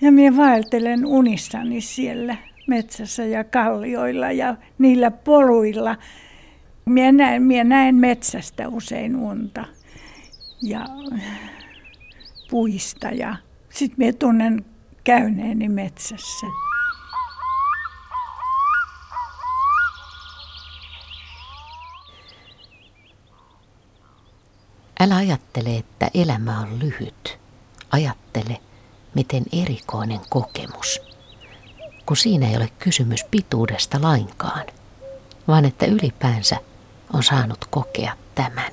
Ja minä vaeltelen unissani siellä metsässä ja kallioilla ja niillä poluilla. Minä näen, minä näen metsästä usein unta ja puista ja sitten minä tunnen käyneeni metsässä. Älä ajattele, että elämä on lyhyt. Ajattele, miten erikoinen kokemus. Kun siinä ei ole kysymys pituudesta lainkaan, vaan että ylipäänsä on saanut kokea tämän.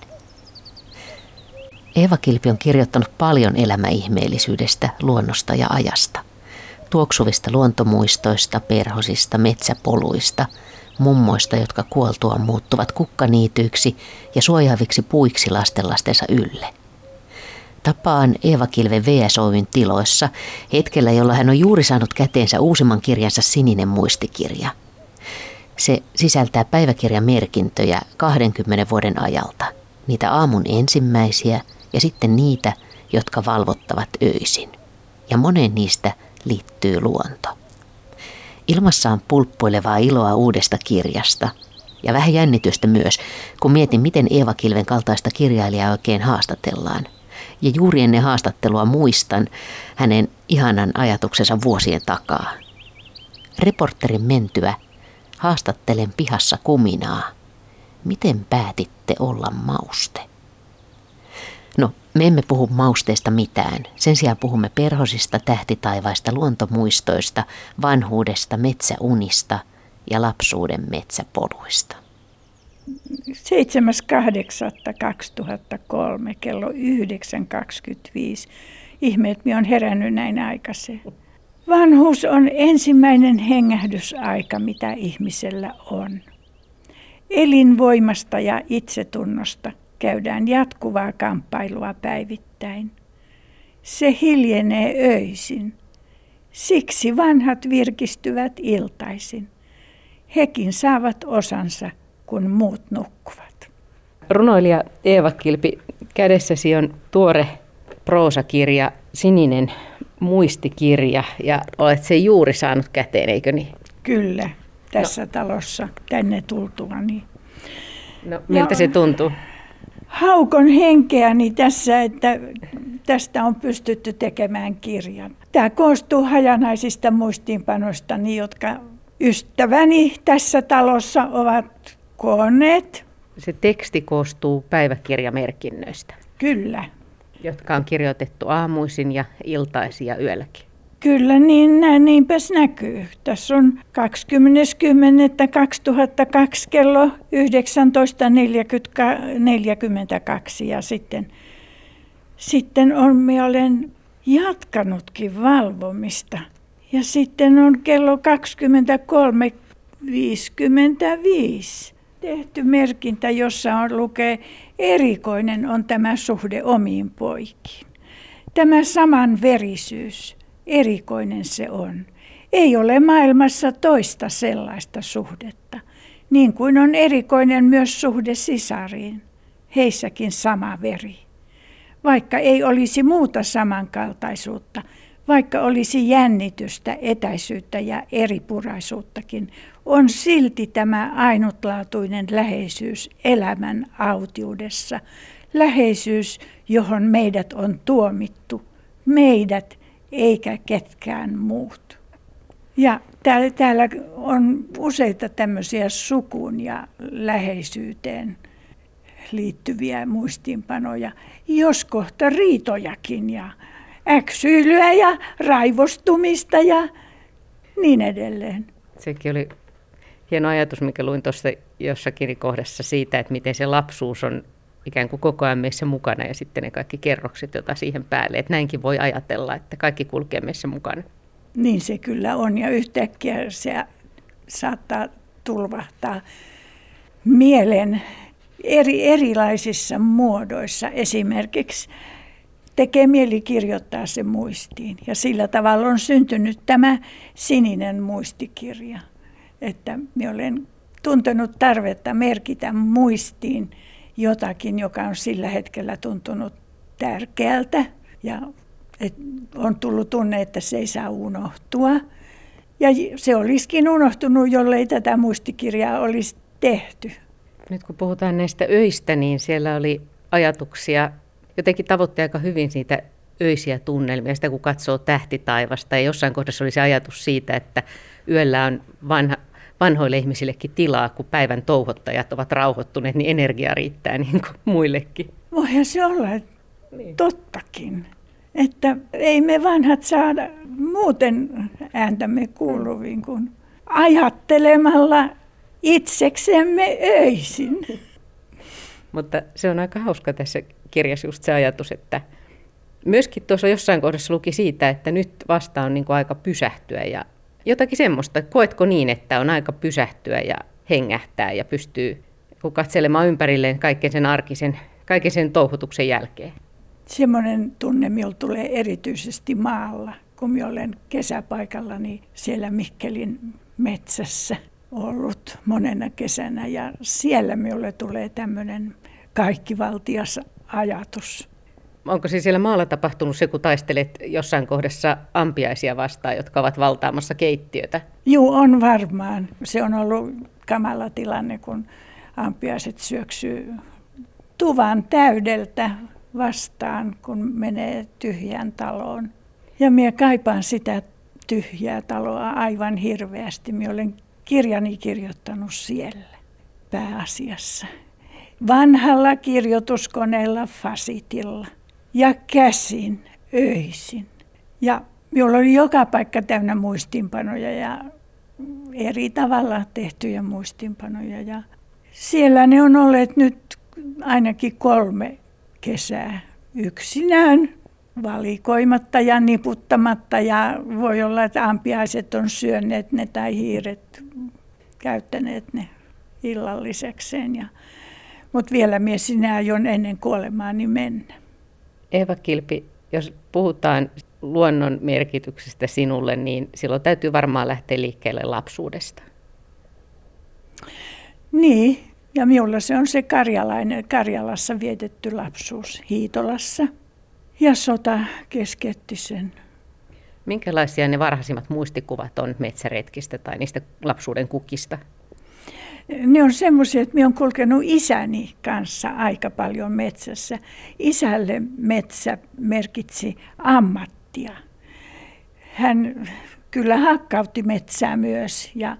Eeva Kilpi on kirjoittanut paljon elämäihmeellisyydestä, luonnosta ja ajasta. Tuoksuvista luontomuistoista, perhosista, metsäpoluista, mummoista, jotka kuoltua muuttuvat kukkaniityiksi ja suojaaviksi puiksi lastenlastensa ylle. Tapaan Eeva Kilven VS Oyn tiloissa hetkellä, jolla hän on juuri saanut käteensä uusimman kirjansa Sininen muistikirja. Se sisältää päiväkirjamerkintöjä 20 vuoden ajalta. Niitä aamun ensimmäisiä – ja sitten niitä, jotka valvottavat öisin. Ja moneen niistä liittyy luonto. Ilmassa on pulppuilevaa iloa uudesta kirjasta ja vähän jännitystä myös, kun mietin, miten Eeva Kilven kaltaista kirjailijaa oikein haastatellaan. Ja juuri ennen haastattelua muistan hänen ihanan ajatuksensa vuosien takaa. Reporterin mentyä haastattelen pihassa kuminaa. Miten päätitte olla mauste? No, me emme puhu mausteista mitään. Sen sijaan puhumme perhosista, tähtitaivaista, luontomuistoista, vanhuudesta, metsäunista ja lapsuuden metsäpoluista. 7.8.2003 kello 9.25. Ihme, että minä olen herännyt näin aikaisin. Vanhuus on ensimmäinen hengähdysaika, mitä ihmisellä on. Elinvoimasta ja itsetunnosta – käydään jatkuvaa kamppailua päivittäin. Se hiljenee öisin. Siksi vanhat virkistyvät iltaisin. Hekin saavat osansa, kun muut nukkuvat. Runoilija Eeva Kilpi, kädessäsi on tuore proosakirja, sininen muistikirja, ja olet se juuri saanut käteen, eikö niin? Kyllä, tässä no. talossa tänne tultua. Niin. No, miltä ja, se tuntuu? haukon henkeäni tässä, että tästä on pystytty tekemään kirjan. Tämä koostuu hajanaisista muistiinpanoista, jotka ystäväni tässä talossa ovat koonneet. Se teksti koostuu päiväkirjamerkinnöistä. Kyllä. Jotka on kirjoitettu aamuisin ja iltaisin ja yölläkin. Kyllä, niin niinpäs näkyy. Tässä on 20.10.2002 kello 19.42 ja sitten, sitten on, minä olen jatkanutkin valvomista. Ja sitten on kello 23.55 tehty merkintä, jossa on lukee erikoinen on tämä suhde omiin poikiin. Tämä saman verisyys erikoinen se on. Ei ole maailmassa toista sellaista suhdetta, niin kuin on erikoinen myös suhde sisariin. Heissäkin sama veri. Vaikka ei olisi muuta samankaltaisuutta, vaikka olisi jännitystä, etäisyyttä ja eripuraisuuttakin, on silti tämä ainutlaatuinen läheisyys elämän autiudessa, läheisyys, johon meidät on tuomittu, meidät, eikä ketkään muut. Ja täällä, täällä on useita tämmöisiä sukuun ja läheisyyteen liittyviä muistiinpanoja, jos kohta riitojakin ja äksyilyä ja raivostumista ja niin edelleen. Sekin oli hieno ajatus, mikä luin tuossa jossakin kohdassa siitä, että miten se lapsuus on ikään kuin koko ajan meissä mukana ja sitten ne kaikki kerrokset, joita siihen päälle. Että näinkin voi ajatella, että kaikki kulkee meissä mukana. Niin se kyllä on ja yhtäkkiä se saattaa tulvahtaa mielen eri, erilaisissa muodoissa. Esimerkiksi tekee mieli kirjoittaa se muistiin ja sillä tavalla on syntynyt tämä sininen muistikirja. Että minä olen tuntenut tarvetta merkitä muistiin – jotakin, joka on sillä hetkellä tuntunut tärkeältä ja on tullut tunne, että se ei saa unohtua. Ja se olisikin unohtunut, jollei tätä muistikirjaa olisi tehty. Nyt kun puhutaan näistä öistä, niin siellä oli ajatuksia, jotenkin tavoitti aika hyvin siitä öisiä tunnelmia, sitä kun katsoo tähtitaivasta. Ja jossain kohdassa oli se ajatus siitä, että yöllä on vanha, vanhoille ihmisillekin tilaa, kun päivän touhottajat ovat rauhoittuneet, niin energia riittää niin kuin muillekin. Voihan se olla niin. tottakin, että ei me vanhat saada muuten ääntämme kuuluviin kuin ajattelemalla itseksemme öisin. Mutta se on aika hauska tässä kirjassa just se ajatus, että myöskin tuossa jossain kohdassa luki siitä, että nyt vasta on niin aika pysähtyä ja jotakin semmoista. Koetko niin, että on aika pysähtyä ja hengähtää ja pystyy katselemaan ympärilleen kaiken sen arkisen, kaiken sen touhutuksen jälkeen? Semmoinen tunne minulla tulee erityisesti maalla, kun minä olen kesäpaikallani siellä Mikkelin metsässä ollut monena kesänä ja siellä minulle tulee tämmöinen kaikkivaltias ajatus. Onko siis siellä maalla tapahtunut se, kun taistelet jossain kohdassa ampiaisia vastaan, jotka ovat valtaamassa keittiötä? Joo, on varmaan. Se on ollut kamala tilanne, kun ampiaiset syöksyy tuvan täydeltä vastaan, kun menee tyhjään taloon. Ja minä kaipaan sitä tyhjää taloa aivan hirveästi. Minä olen kirjani kirjoittanut siellä pääasiassa. Vanhalla kirjoituskoneella Fasitilla ja käsin öisin. Ja minulla oli joka paikka täynnä muistinpanoja ja eri tavalla tehtyjä muistinpanoja. Ja siellä ne on olleet nyt ainakin kolme kesää yksinään valikoimatta ja niputtamatta ja voi olla, että ampiaiset on syöneet ne tai hiiret käyttäneet ne illallisekseen. Ja, mutta vielä mies sinä aion ennen kuolemaani mennä. Eva Kilpi, jos puhutaan luonnon merkityksestä sinulle, niin silloin täytyy varmaan lähteä liikkeelle lapsuudesta. Niin, ja minulla se on se karjalainen, Karjalassa vietetty lapsuus Hiitolassa. Ja sota keskeytti sen. Minkälaisia ne varhaisimmat muistikuvat on metsäretkistä tai niistä lapsuuden kukista? Ne on semmoisia, että minä olen kulkenut isäni kanssa aika paljon metsässä. Isälle metsä merkitsi ammattia. Hän kyllä hakkautti metsää myös, ja,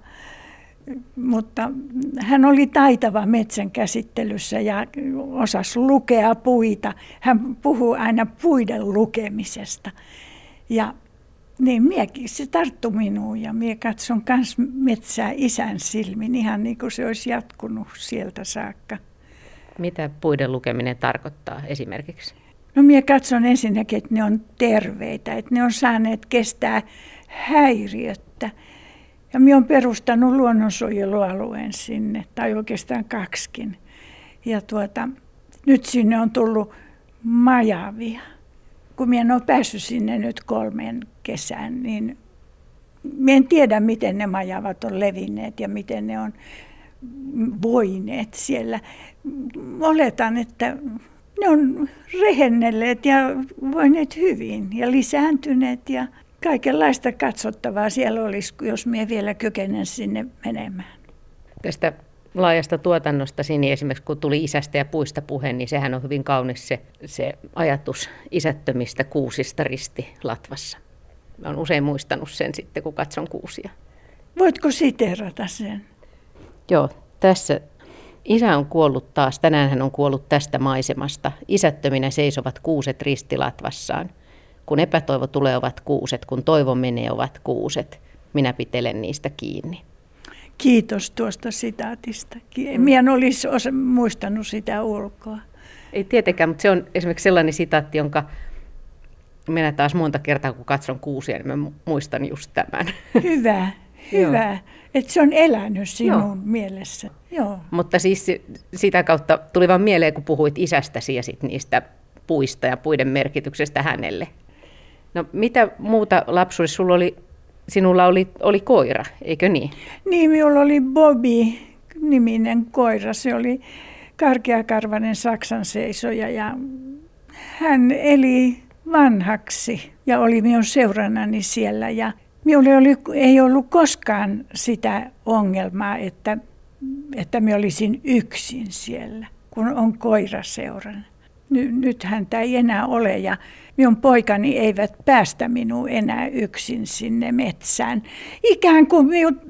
mutta hän oli taitava metsän käsittelyssä ja osasi lukea puita. Hän puhuu aina puiden lukemisesta. Ja niin miekin se tarttu minuun ja mie katson kans metsää isän silmin ihan niin kuin se olisi jatkunut sieltä saakka. Mitä puiden lukeminen tarkoittaa esimerkiksi? No mie katson ensinnäkin, että ne on terveitä, että ne on saaneet kestää häiriöttä. Ja minä olen perustanut luonnonsuojelualueen sinne, tai oikeastaan kaksikin. Ja tuota, nyt sinne on tullut majavia kun minä en ole päässyt sinne nyt kolmeen kesään, niin minä en tiedä, miten ne majavat on levinneet ja miten ne on voineet siellä. Oletan, että ne on rehennelleet ja voineet hyvin ja lisääntyneet ja kaikenlaista katsottavaa siellä olisi, jos minä vielä kykenen sinne menemään. Tästä laajasta tuotannosta niin esimerkiksi kun tuli isästä ja puista puhe, niin sehän on hyvin kaunis se, se ajatus isättömistä kuusista risti Latvassa. Mä oon usein muistanut sen sitten, kun katson kuusia. Voitko siterata sen? Joo, tässä Isä on kuollut taas, tänään hän on kuollut tästä maisemasta. Isättöminä seisovat kuuset ristilatvassaan. Kun epätoivo tulee, ovat kuuset, kun toivo menee, ovat kuuset. Minä pitelen niistä kiinni. Kiitos tuosta sitaatista. Minä en olisi osa, muistanut sitä ulkoa. Ei tietenkään, mutta se on esimerkiksi sellainen sitaatti, jonka minä taas monta kertaa, kun katson kuusia, niin mä muistan just tämän. Hyvä, hyvä. Että se on elänyt sinun Joo. mielessä. Joo. Mutta siis sitä kautta tuli vaan mieleen, kun puhuit isästäsi ja sit niistä puista ja puiden merkityksestä hänelle. No mitä muuta lapsuudessa sulla oli sinulla oli, oli koira, eikö niin? Niin, minulla oli Bobby niminen koira. Se oli karkeakarvainen Saksan seisoja ja hän eli vanhaksi ja oli minun seurannani siellä. Ja minulle oli, ei ollut koskaan sitä ongelmaa, että, että minä olisin yksin siellä, kun on koira seurana. Ny, nythän tämä ei enää ole ja minun poikani eivät päästä minua enää yksin sinne metsään. Ikään kuin minun,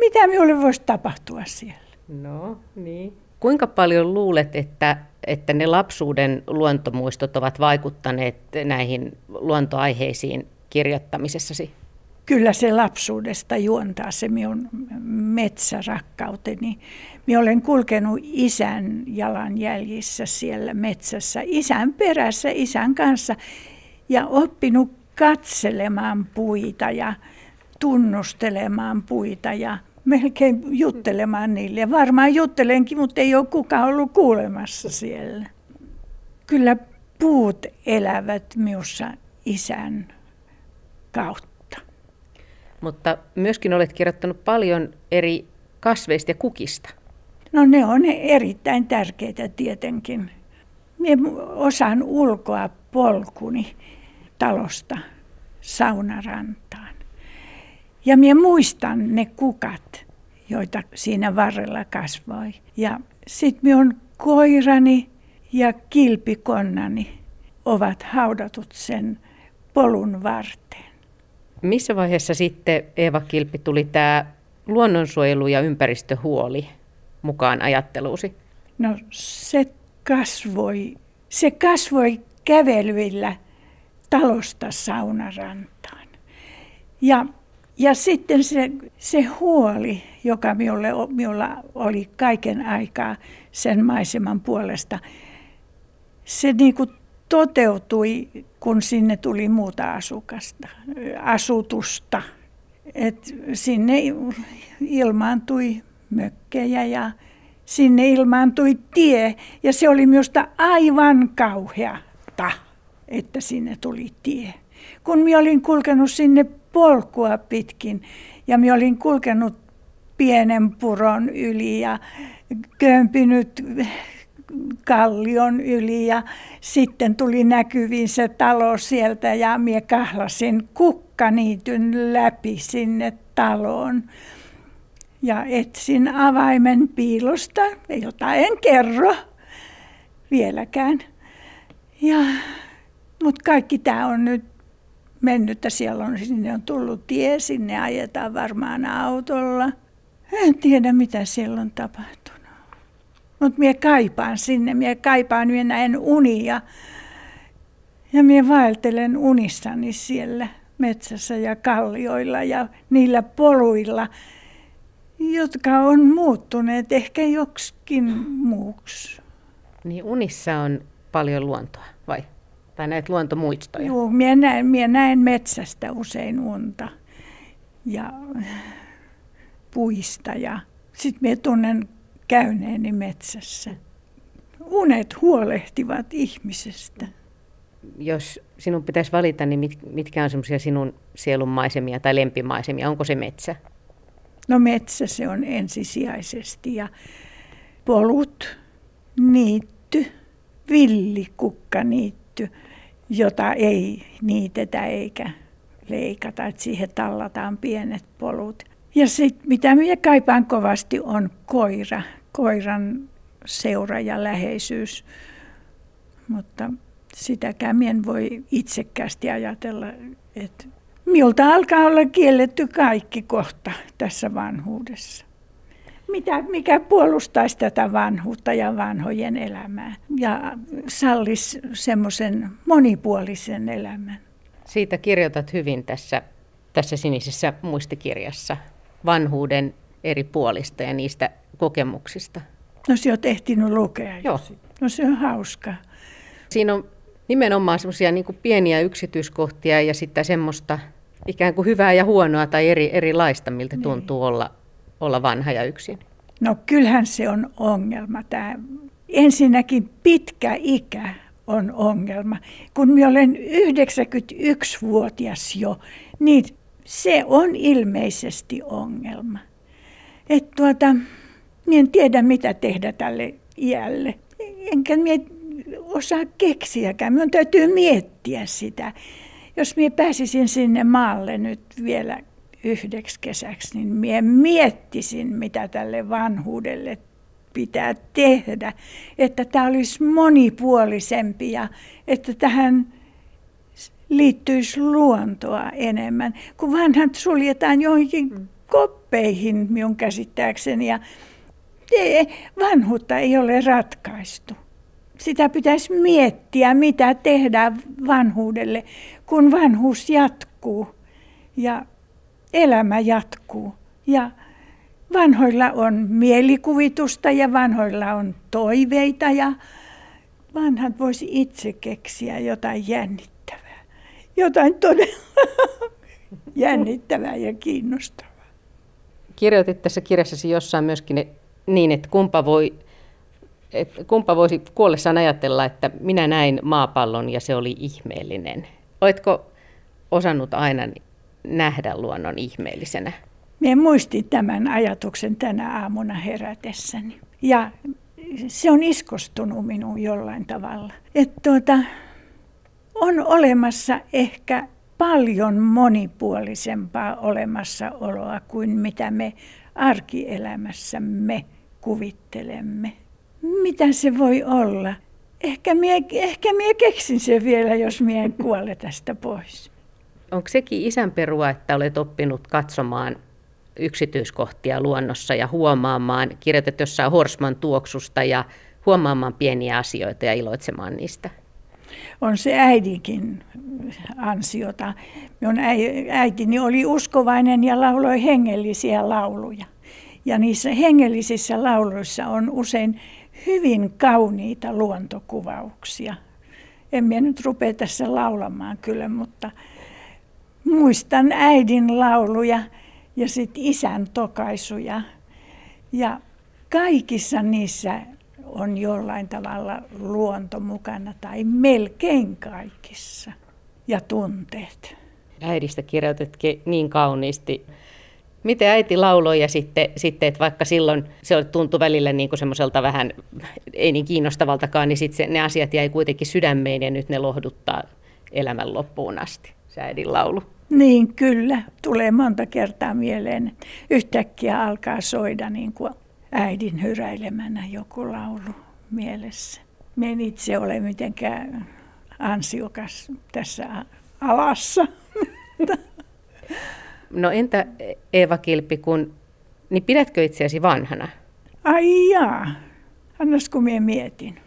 mitä minulle voisi tapahtua siellä? No niin. Kuinka paljon luulet, että, että ne lapsuuden luontomuistot ovat vaikuttaneet näihin luontoaiheisiin kirjoittamisessasi? Kyllä se lapsuudesta juontaa se minun metsärakkauteni. Minä olen kulkenut isän jalanjäljissä siellä metsässä, isän perässä, isän kanssa ja oppinut katselemaan puita ja tunnustelemaan puita ja melkein juttelemaan niille. Varmaan juttelenkin, mutta ei ole kukaan ollut kuulemassa siellä. Kyllä puut elävät minussa isän kautta. Mutta myöskin olet kirjoittanut paljon eri kasveista ja kukista. No ne on erittäin tärkeitä tietenkin. Minä osaan ulkoa polkuni talosta saunarantaan. Ja minä muistan ne kukat, joita siinä varrella kasvoi. Ja sitten minun koirani ja kilpikonnani ovat haudatut sen polun varteen. Missä vaiheessa sitten Eeva Kilpi tuli tämä luonnonsuojelu ja ympäristöhuoli mukaan ajatteluusi? No se kasvoi, se kasvoi kävelyillä talosta saunarantaan. Ja ja sitten se, se huoli, joka minulle, minulla oli kaiken aikaa sen maiseman puolesta, se niin kuin toteutui, kun sinne tuli muuta asukasta, asutusta. Et sinne ilmaantui mökkejä ja sinne ilmaantui tie. Ja se oli minusta aivan kauheata, että sinne tuli tie. Kun minä olin kulkenut sinne polkua pitkin. Ja minä olin kulkenut pienen puron yli ja kömpinyt kallion yli ja sitten tuli näkyviin se talo sieltä ja minä kahlasin kukkaniityn läpi sinne taloon. Ja etsin avaimen piilosta, jota en kerro vieläkään. Ja, mutta kaikki tämä on nyt mennyttä. Siellä on, sinne on tullut tie, sinne ajetaan varmaan autolla. En tiedä, mitä siellä on tapahtunut. Mutta minä kaipaan sinne, minä kaipaan, minä näen unia. Ja minä vaeltelen unissani siellä metsässä ja kallioilla ja niillä poluilla, jotka on muuttuneet ehkä joksikin muuksi. Niin unissa on paljon luontoa, vai? tai näitä luontomuistoja? Joo, minä näen, minä näen metsästä usein unta ja puista ja sitten minä tunnen käyneeni metsässä. Unet huolehtivat ihmisestä. Jos sinun pitäisi valita, niin mit, mitkä on semmoisia sinun sielun maisemia tai lempimaisemia? Onko se metsä? No metsä se on ensisijaisesti ja polut, niitty, villikukka niitty jota ei niitetä eikä leikata, että siihen tallataan pienet polut. Ja sitten mitä minä kaipaan kovasti on koira, koiran seura ja läheisyys. Mutta sitäkään minä voi itsekkäästi ajatella, että miltä alkaa olla kielletty kaikki kohta tässä vanhuudessa mitä, mikä puolustaisi tätä vanhuutta ja vanhojen elämää ja sallisi semmoisen monipuolisen elämän. Siitä kirjoitat hyvin tässä, tässä sinisessä muistikirjassa vanhuuden eri puolista ja niistä kokemuksista. No se on ehtinyt lukea. Joo. No se on hauska. Siinä on nimenomaan semmoisia niin pieniä yksityiskohtia ja sitten semmoista ikään kuin hyvää ja huonoa tai eri, erilaista, miltä niin. tuntuu olla olla vanha ja yksin? No kyllähän se on ongelma. Tämä ensinnäkin pitkä ikä on ongelma. Kun minä olen 91-vuotias jo, niin se on ilmeisesti ongelma. Että tuota, minä en tiedä mitä tehdä tälle iälle. Enkä minä osaa keksiäkään. Minun täytyy miettiä sitä. Jos minä pääsisin sinne maalle nyt vielä yhdeksi kesäksi, niin minä miettisin, mitä tälle vanhuudelle pitää tehdä, että tämä olisi monipuolisempi ja että tähän liittyisi luontoa enemmän, kun vanhat suljetaan johonkin koppeihin minun käsittääkseni ja vanhuutta ei ole ratkaistu. Sitä pitäisi miettiä, mitä tehdään vanhuudelle, kun vanhuus jatkuu ja elämä jatkuu. Ja vanhoilla on mielikuvitusta ja vanhoilla on toiveita ja vanhat voisi itse keksiä jotain jännittävää. Jotain todella jännittävää ja kiinnostavaa. Kirjoitit tässä kirjassasi jossain myöskin niin, että kumpa, voi, että kumpa voisi kuollessaan ajatella, että minä näin maapallon ja se oli ihmeellinen. Oletko osannut aina nähdä luonnon ihmeellisenä? Minä muistin tämän ajatuksen tänä aamuna herätessäni. Ja se on iskostunut minuun jollain tavalla. Että tuota, on olemassa ehkä paljon monipuolisempaa olemassaoloa kuin mitä me arkielämässämme kuvittelemme. Mitä se voi olla? Ehkä minä, ehkä minä keksin sen vielä, jos minä en kuole tästä pois. Onko sekin isän perua, että olet oppinut katsomaan yksityiskohtia luonnossa ja huomaamaan, kirjoitat jossain Horsman tuoksusta ja huomaamaan pieniä asioita ja iloitsemaan niistä? On se äidinkin ansiota. Minun äitini oli uskovainen ja lauloi hengellisiä lauluja. Ja niissä hengellisissä lauluissa on usein hyvin kauniita luontokuvauksia. En minä nyt rupea tässä laulamaan kyllä, mutta muistan äidin lauluja ja sitten isän tokaisuja. Ja kaikissa niissä on jollain tavalla luonto mukana tai melkein kaikissa ja tunteet. Äidistä kirjoitetkin niin kauniisti. Miten äiti lauloi ja sitten, sitten että vaikka silloin se tuntui välillä niin kuin semmoiselta vähän, ei niin kiinnostavaltakaan, niin sitten ne asiat jäi kuitenkin sydämeen ja nyt ne lohduttaa elämän loppuun asti, se äidin laulu. Niin kyllä, tulee monta kertaa mieleen. Yhtäkkiä alkaa soida niin kuin äidin hyräilemänä joku laulu mielessä. Me en itse ole mitenkään ansiokas tässä alassa. No entä Eeva Kilpi, kun, niin pidätkö itseäsi vanhana? Ai jaa, annas kun minä mietin.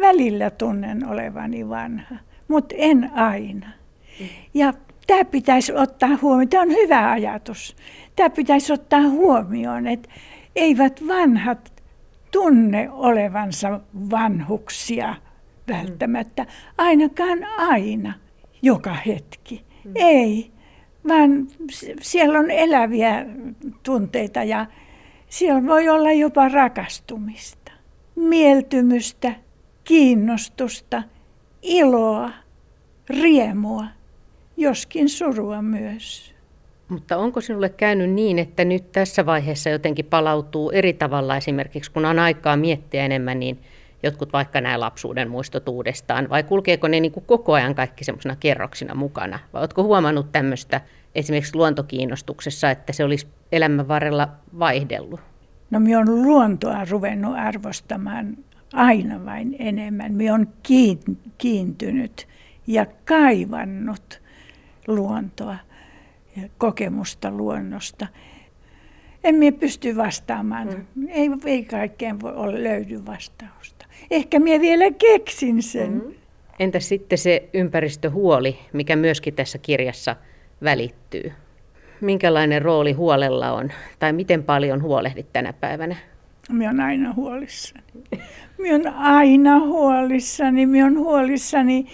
Välillä tunnen olevani vanha, mutta en aina. Ja tämä pitäisi ottaa huomioon. Tämä on hyvä ajatus. Tämä pitäisi ottaa huomioon, että eivät vanhat tunne olevansa vanhuksia välttämättä, ainakaan aina, joka hetki. Mm. Ei, vaan siellä on eläviä tunteita ja siellä voi olla jopa rakastumista, mieltymystä, kiinnostusta, iloa, riemua, joskin surua myös. Mutta onko sinulle käynyt niin, että nyt tässä vaiheessa jotenkin palautuu eri tavalla esimerkiksi, kun on aikaa miettiä enemmän, niin jotkut vaikka nämä lapsuuden muistot uudestaan, vai kulkeeko ne niin kuin koko ajan kaikki semmoisena kerroksina mukana? Vai oletko huomannut tämmöistä esimerkiksi luontokiinnostuksessa, että se olisi elämän varrella vaihdellut? No minä olen luontoa ruvennut arvostamaan aina vain enemmän. Minä olen kiintynyt ja kaivannut luontoa kokemusta luonnosta. En minä pysty vastaamaan. Mm. Ei, ei kaikkeen voi olla löydy vastausta. Ehkä minä vielä keksin sen. Mm. Entä sitten se ympäristöhuoli, mikä myöskin tässä kirjassa välittyy? Minkälainen rooli huolella on, tai miten paljon huolehdit tänä päivänä? Minä olen aina huolissani. Minä olen aina huolissani. Minä olen huolissani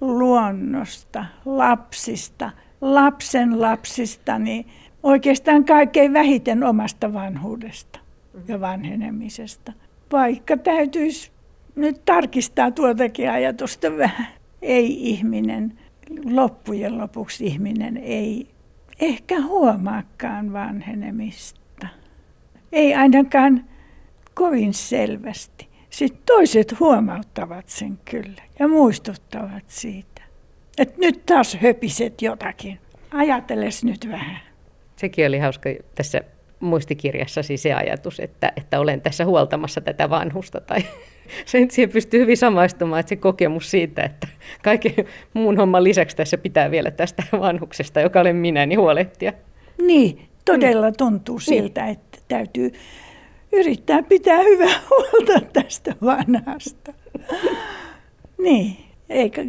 luonnosta, lapsista, lapsen lapsista, niin oikeastaan kaikkein vähiten omasta vanhuudesta ja vanhenemisesta. Vaikka täytyisi nyt tarkistaa tuotakin ajatusta vähän. Ei ihminen, loppujen lopuksi ihminen ei ehkä huomaakaan vanhenemista. Ei ainakaan kovin selvästi. sitten toiset huomauttavat sen kyllä ja muistuttavat siitä. Että nyt taas höpiset jotakin. Ajateles nyt vähän. Sekin oli hauska tässä muistikirjassasi se ajatus, että, että olen tässä huoltamassa tätä vanhusta. Tai sen siihen pystyy hyvin samaistumaan, että se kokemus siitä, että kaiken muun homman lisäksi tässä pitää vielä tästä vanhuksesta, joka olen minä, niin huolehtia. Niin, todella tuntuu niin. siltä, että täytyy yrittää pitää hyvää huolta tästä vanhasta. niin, eikä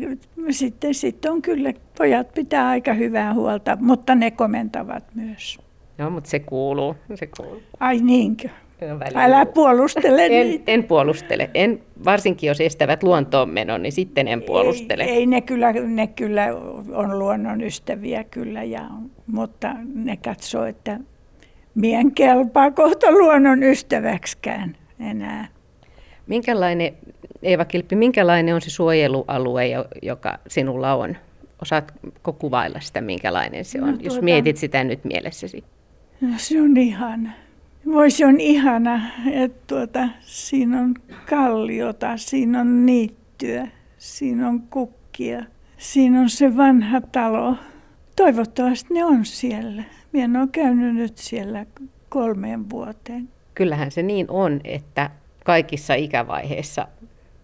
sitten, sitten on kyllä, pojat pitää aika hyvää huolta, mutta ne komentavat myös. Joo, mutta se kuuluu, se kuuluu. Ai niinkö? Älä puolustele en, niitä. En puolustele. En, varsinkin jos estävät luontoon menon, niin sitten en puolustele. Ei, ei ne, kyllä, ne kyllä on luonnon ystäviä kyllä, ja, mutta ne katsoo, että mien kelpaa kohta luonnon ystäväksikään enää. Minkälainen, Eeva Kilppi, minkälainen on se suojelualue, joka sinulla on? Osaatko kuvailla sitä, minkälainen se on, no, tuota, jos mietit sitä nyt mielessäsi? No se on ihana. Voi se on ihana, että tuota, siinä on kalliota, siinä on niittyä, siinä on kukkia, siinä on se vanha talo. Toivottavasti ne on siellä. Minä en ole käynyt nyt siellä kolmeen vuoteen. Kyllähän se niin on, että kaikissa ikävaiheissa,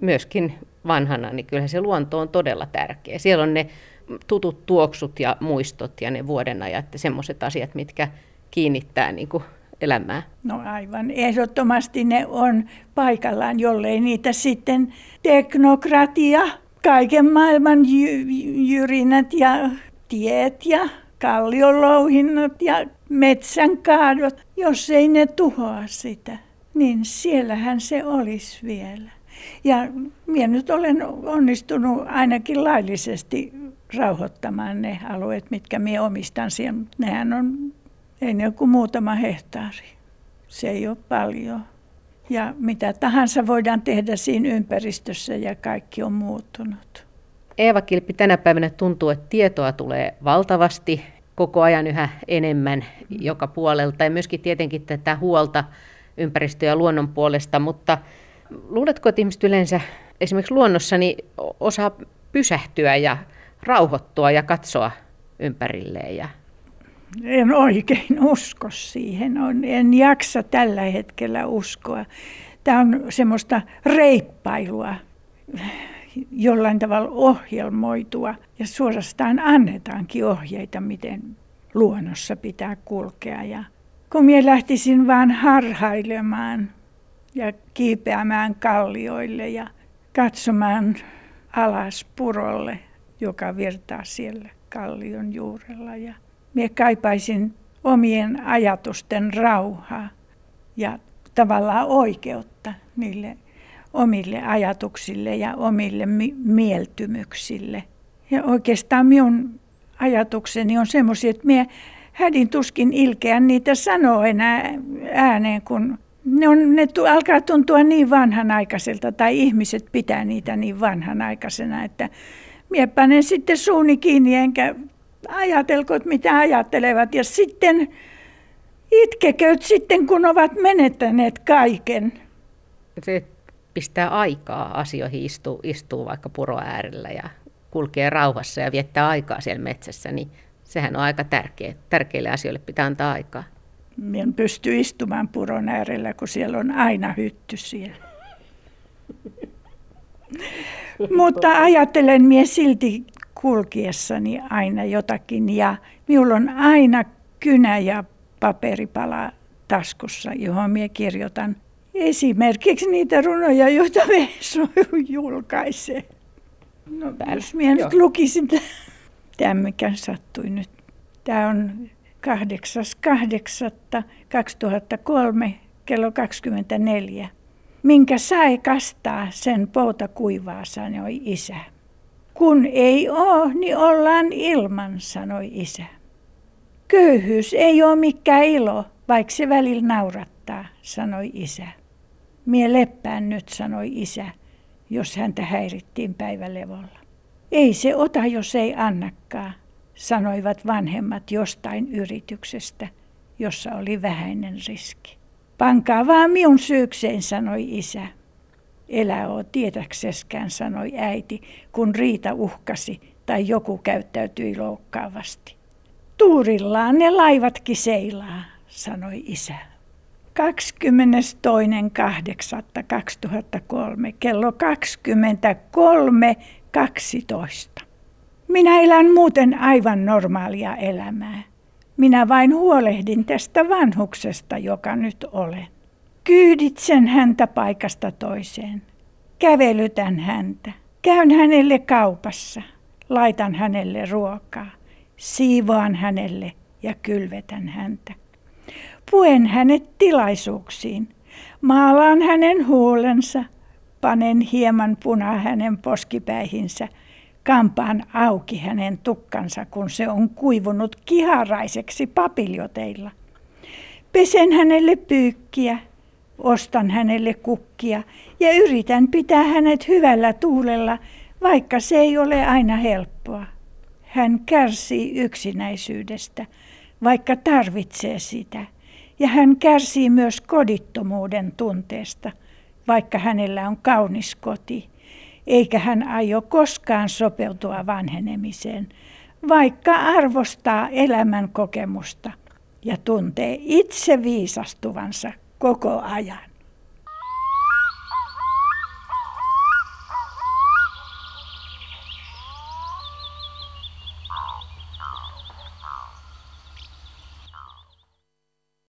myöskin vanhana, niin kyllähän se luonto on todella tärkeä. Siellä on ne tutut tuoksut ja muistot ja ne vuodenajat ja semmoiset asiat, mitkä kiinnittää niin kuin elämää. No aivan, ehdottomasti ne on paikallaan, jollei niitä sitten teknokratia, kaiken maailman jy- jyrinät ja tiet ja kalliolouhinnot ja metsänkaadot, jos ei ne tuhoa sitä, niin siellähän se olisi vielä. Ja minä nyt olen onnistunut ainakin laillisesti rauhoittamaan ne alueet, mitkä minä omistan siellä, mutta nehän on, ei ne kuin muutama hehtaari. Se ei ole paljon. Ja mitä tahansa voidaan tehdä siinä ympäristössä ja kaikki on muuttunut. Eeva Kilpi, tänä päivänä tuntuu, että tietoa tulee valtavasti, koko ajan yhä enemmän joka puolelta ja myöskin tietenkin tätä huolta ympäristö- ja luonnon puolesta, mutta luuletko, että ihmiset yleensä esimerkiksi luonnossa niin osaa pysähtyä ja rauhoittua ja katsoa ympärilleen? Ja... En oikein usko siihen. En jaksa tällä hetkellä uskoa. Tämä on semmoista reippailua jollain tavalla ohjelmoitua ja suorastaan annetaankin ohjeita, miten luonnossa pitää kulkea. Ja kun minä lähtisin vaan harhailemaan ja kiipeämään kallioille ja katsomaan alas purolle, joka virtaa siellä kallion juurella. Ja minä kaipaisin omien ajatusten rauhaa ja tavallaan oikeutta niille omille ajatuksille ja omille mi- mieltymyksille. Ja oikeastaan minun ajatukseni on semmoisia, että minä hädin tuskin ilkeä niitä sanoa enää ääneen, kun ne, on, ne tu, alkaa tuntua niin vanhanaikaiselta tai ihmiset pitää niitä niin vanhanaikaisena, että minä panen sitten suuni kiinni enkä ajatelko, että mitä ajattelevat. Ja sitten itkeköt sitten, kun ovat menettäneet kaiken. Se pistää aikaa asioihin, istuu, istuu vaikka puro äärellä ja kulkee rauhassa ja viettää aikaa siellä metsässä, niin sehän on aika tärkeä. Tärkeille asioille pitää antaa aikaa. Minä pysty istumaan puron äärellä, kun siellä on aina hytty siellä. Mutta ajattelen minä silti kulkiessani aina jotakin ja minulla on aina kynä ja paperipala taskussa, johon minä kirjoitan esimerkiksi niitä runoja, joita Veso julkaisee. No, jos minä nyt lukisin tämä, mikä sattui nyt. Tämä on 8.8.2003 kello 24. Minkä sai kastaa, sen pouta kuivaa, sanoi isä. Kun ei oo, niin ollaan ilman, sanoi isä. Köyhyys ei ole mikään ilo, vaikka se välillä naurattaa, sanoi isä. Mie leppään nyt, sanoi isä, jos häntä häirittiin päivälevolla. Ei se ota, jos ei annakaan, sanoivat vanhemmat jostain yrityksestä, jossa oli vähäinen riski. Pankaa vaan minun syykseen, sanoi isä. Elä oo tietäkseskään, sanoi äiti, kun Riita uhkasi tai joku käyttäytyi loukkaavasti. Tuurillaan ne laivatkin seilaa, sanoi isä. 22.8.2003 kello 23.12. Minä elän muuten aivan normaalia elämää. Minä vain huolehdin tästä vanhuksesta, joka nyt olen. Kyyditsen häntä paikasta toiseen. Kävelytän häntä. Käyn hänelle kaupassa. Laitan hänelle ruokaa. Siivoan hänelle ja kylvetän häntä. Puen hänet tilaisuuksiin. Maalaan hänen huulensa. Panen hieman punaa hänen poskipäihinsä – kampaan auki hänen tukkansa, kun se on kuivunut kiharaiseksi papiljoteilla. Pesen hänelle pyykkiä, ostan hänelle kukkia ja yritän pitää hänet hyvällä tuulella, vaikka se ei ole aina helppoa. Hän kärsii yksinäisyydestä, vaikka tarvitsee sitä. Ja hän kärsii myös kodittomuuden tunteesta, vaikka hänellä on kaunis koti eikä hän aio koskaan sopeutua vanhenemiseen, vaikka arvostaa elämän kokemusta ja tuntee itse viisastuvansa koko ajan.